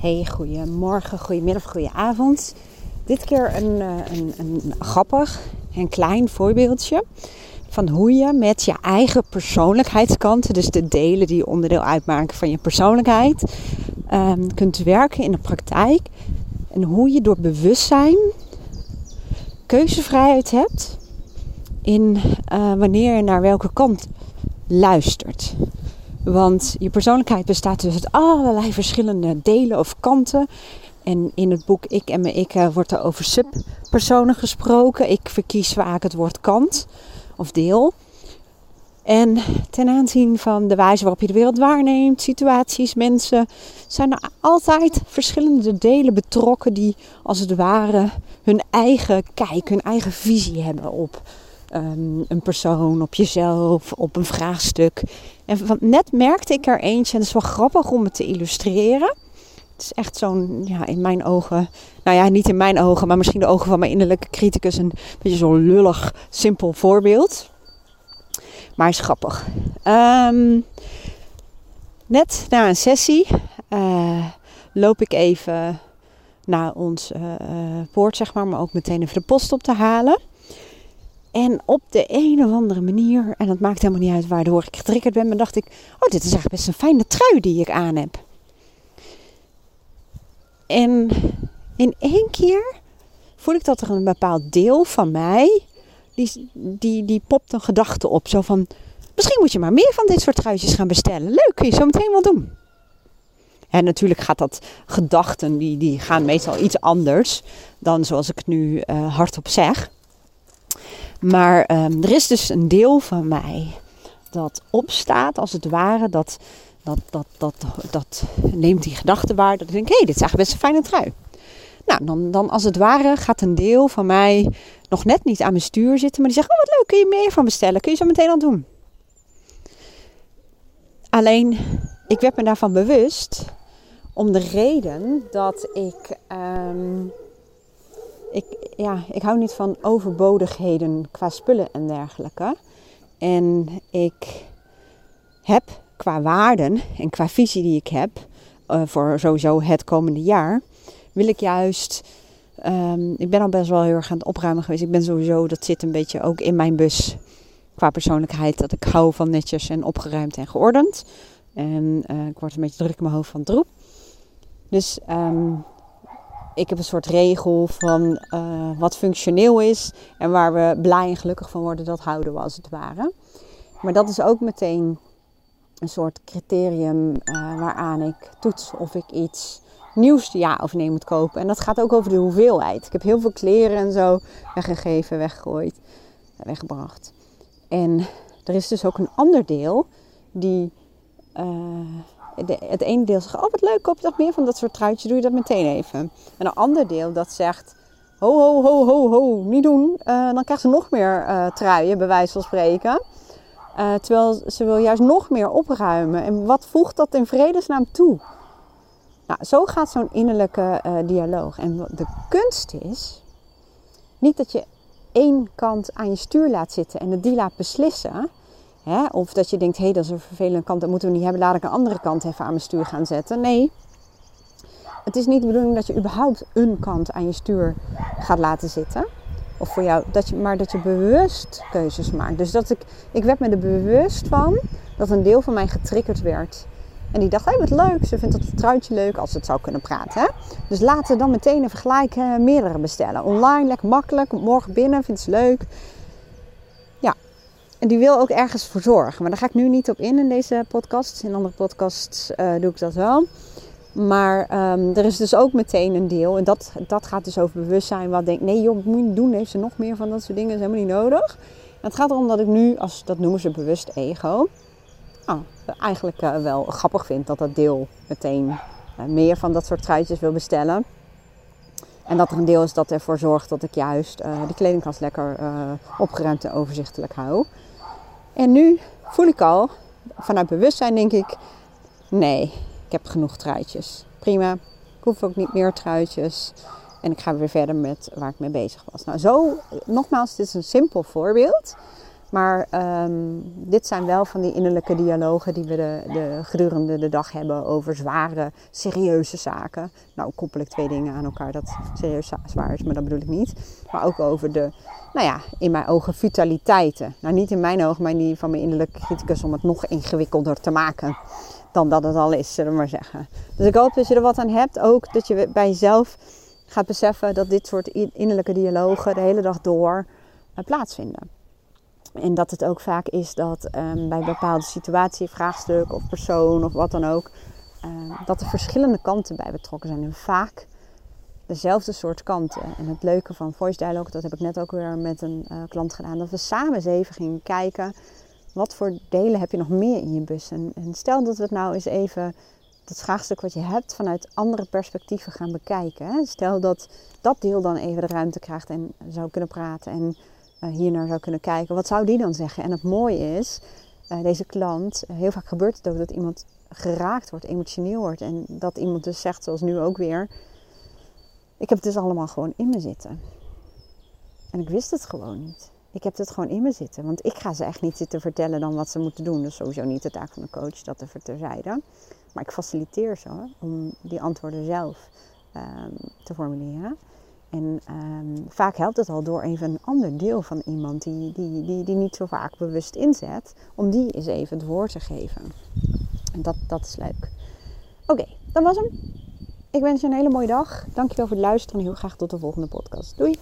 Hey, goedemorgen, goedemiddag, goedenavond. Dit keer een, eh, een, een grappig en klein voorbeeldje van hoe je met je eigen persoonlijkheidskanten, dus de delen die onderdeel uitmaken van je persoonlijkheid, ehm, kunt werken in de praktijk. En hoe je door bewustzijn keuzevrijheid hebt in uh, wanneer je naar welke kant luistert. Want je persoonlijkheid bestaat dus uit allerlei verschillende delen of kanten. En in het boek Ik en mijn Ik eh, wordt er over subpersonen gesproken. Ik verkies vaak het woord kant of deel. En ten aanzien van de wijze waarop je de wereld waarneemt, situaties, mensen, zijn er altijd verschillende delen betrokken die als het ware hun eigen kijk, hun eigen visie hebben op um, een persoon, op jezelf, op een vraagstuk. En net merkte ik er eentje, en het is wel grappig om het te illustreren. Het is echt zo'n, ja, in mijn ogen, nou ja, niet in mijn ogen, maar misschien de ogen van mijn innerlijke criticus, een beetje zo'n lullig, simpel voorbeeld. Maar is grappig. Um, net na een sessie uh, loop ik even naar ons uh, poort, zeg maar, maar ook meteen even de post op te halen. En op de een of andere manier, en dat maakt helemaal niet uit waardoor ik getriggerd ben, maar dacht ik: Oh, dit is eigenlijk best een fijne trui die ik aan heb. En in één keer voel ik dat er een bepaald deel van mij, die, die, die popt een gedachte op. Zo van: Misschien moet je maar meer van dit soort truitjes gaan bestellen. Leuk, kun je zo meteen wel doen. En natuurlijk gaat dat gedachten, die, die gaan meestal iets anders dan zoals ik nu uh, hardop zeg. Maar um, er is dus een deel van mij dat opstaat, als het ware, dat, dat, dat, dat, dat neemt die gedachte waar. Dat ik denk, hé, hey, dit is eigenlijk best een fijne trui. Nou, dan, dan als het ware gaat een deel van mij nog net niet aan mijn stuur zitten. Maar die zegt, oh wat leuk, kun je meer van bestellen? Kun je zo meteen al doen? Alleen, ik werd me daarvan bewust om de reden dat ik um, ik, ja, ik hou niet van overbodigheden qua spullen en dergelijke. En ik heb qua waarden en qua visie die ik heb uh, voor sowieso het komende jaar, wil ik juist. Um, ik ben al best wel heel erg aan het opruimen geweest. Ik ben sowieso, dat zit een beetje ook in mijn bus qua persoonlijkheid. Dat ik hou van netjes en opgeruimd en geordend. En uh, ik word een beetje druk in mijn hoofd van het roep. Dus um, ik heb een soort regel van uh, wat functioneel is en waar we blij en gelukkig van worden, dat houden we als het ware. Maar dat is ook meteen een soort criterium uh, waaraan ik toets of ik iets nieuws ja of nee moet kopen. En dat gaat ook over de hoeveelheid. Ik heb heel veel kleren en zo weggegeven, weggegooid, weggebracht. En er is dus ook een ander deel die het ene deel zegt, oh wat leuk, koop je nog meer van dat soort truitjes, doe je dat meteen even. En een ander deel dat zegt, ho ho ho ho ho, niet doen, uh, dan krijgt ze nog meer uh, truien, bij wijze van spreken. Uh, terwijl ze wil juist nog meer opruimen. En wat voegt dat in vredesnaam toe? Nou, zo gaat zo'n innerlijke dialoog. En de kunst is niet dat je één kant aan je stuur laat zitten en het die laat beslissen. Hè? Of dat je denkt, hé, hey, dat is een vervelende kant, dat moeten we niet hebben, laat ik een andere kant even aan mijn stuur gaan zetten. Nee, het is niet de bedoeling dat je überhaupt een kant aan je stuur gaat laten zitten. Of voor jou, dat je, maar dat je bewust keuzes maakt. Dus dat ik, ik werd me er bewust van dat een deel van mij getriggerd werd. En die dacht, hé, hey, wat leuk, ze vindt dat truitje leuk als het zou kunnen praten. Hè? Dus laten we dan meteen even gelijk uh, meerdere bestellen. Online, lekker makkelijk, morgen binnen, vindt ze leuk. En die wil ook ergens voor zorgen. Maar daar ga ik nu niet op in in deze podcast. In andere podcasts uh, doe ik dat wel. Maar um, er is dus ook meteen een deel. En dat, dat gaat dus over bewustzijn. Wat denkt, nee joh, moet je niet doen. Heeft ze nog meer van dat soort dingen. is helemaal niet nodig. Het gaat erom dat ik nu, als, dat noemen ze bewust ego. Oh, eigenlijk uh, wel grappig vind dat dat deel meteen uh, meer van dat soort truitjes wil bestellen. En dat er een deel is dat ervoor zorgt dat ik juist uh, de kledingkast lekker opgeruimd en overzichtelijk hou. En nu voel ik al, vanuit bewustzijn denk ik, nee, ik heb genoeg truitjes. Prima, ik hoef ook niet meer truitjes. En ik ga weer verder met waar ik mee bezig was. Nou, zo, nogmaals, dit is een simpel voorbeeld. Maar ehm, dit zijn wel van die innerlijke dialogen die we de, de, gedurende de dag hebben over zware, serieuze zaken. Nou, koppel ik twee dingen aan elkaar dat serieus zwaar is, maar dat bedoel ik niet. Maar ook over de, nou ja, in mijn ogen vitaliteiten. Nou, niet in mijn ogen, maar in die van mijn innerlijke criticus om het nog ingewikkelder te maken dan dat het al is, zullen we maar zeggen. Dus ik hoop dat je er wat aan hebt. Ook dat je bij jezelf gaat beseffen dat dit soort innerlijke dialogen de hele dag door uh, plaatsvinden. En dat het ook vaak is dat um, bij bepaalde situatie, vraagstuk of persoon of wat dan ook, um, dat er verschillende kanten bij betrokken zijn. En vaak dezelfde soort kanten. En het leuke van Voice Dialogue, dat heb ik net ook weer met een uh, klant gedaan, dat we samen eens even gingen kijken. Wat voor delen heb je nog meer in je bus? En, en stel dat we het nou eens even, dat vraagstuk wat je hebt, vanuit andere perspectieven gaan bekijken. Hè? Stel dat dat deel dan even de ruimte krijgt en zou kunnen praten en uh, hier naar zou kunnen kijken. Wat zou die dan zeggen? En het mooie is, uh, deze klant, heel vaak gebeurt het ook dat iemand geraakt wordt, emotioneel wordt. En dat iemand dus zegt, zoals nu ook weer, ik heb het dus allemaal gewoon in me zitten. En ik wist het gewoon niet. Ik heb het gewoon in me zitten. Want ik ga ze echt niet zitten vertellen dan wat ze moeten doen. Dus sowieso niet de taak van de coach, dat even terzijde. Maar ik faciliteer ze om die antwoorden zelf um, te formuleren. En um, vaak helpt het al door even een ander deel van iemand die, die, die, die niet zo vaak bewust inzet, om die eens even het woord te geven. En dat, dat is leuk. Oké, okay, dat was hem. Ik wens je een hele mooie dag. Dankjewel voor het luisteren en heel graag tot de volgende podcast. Doei!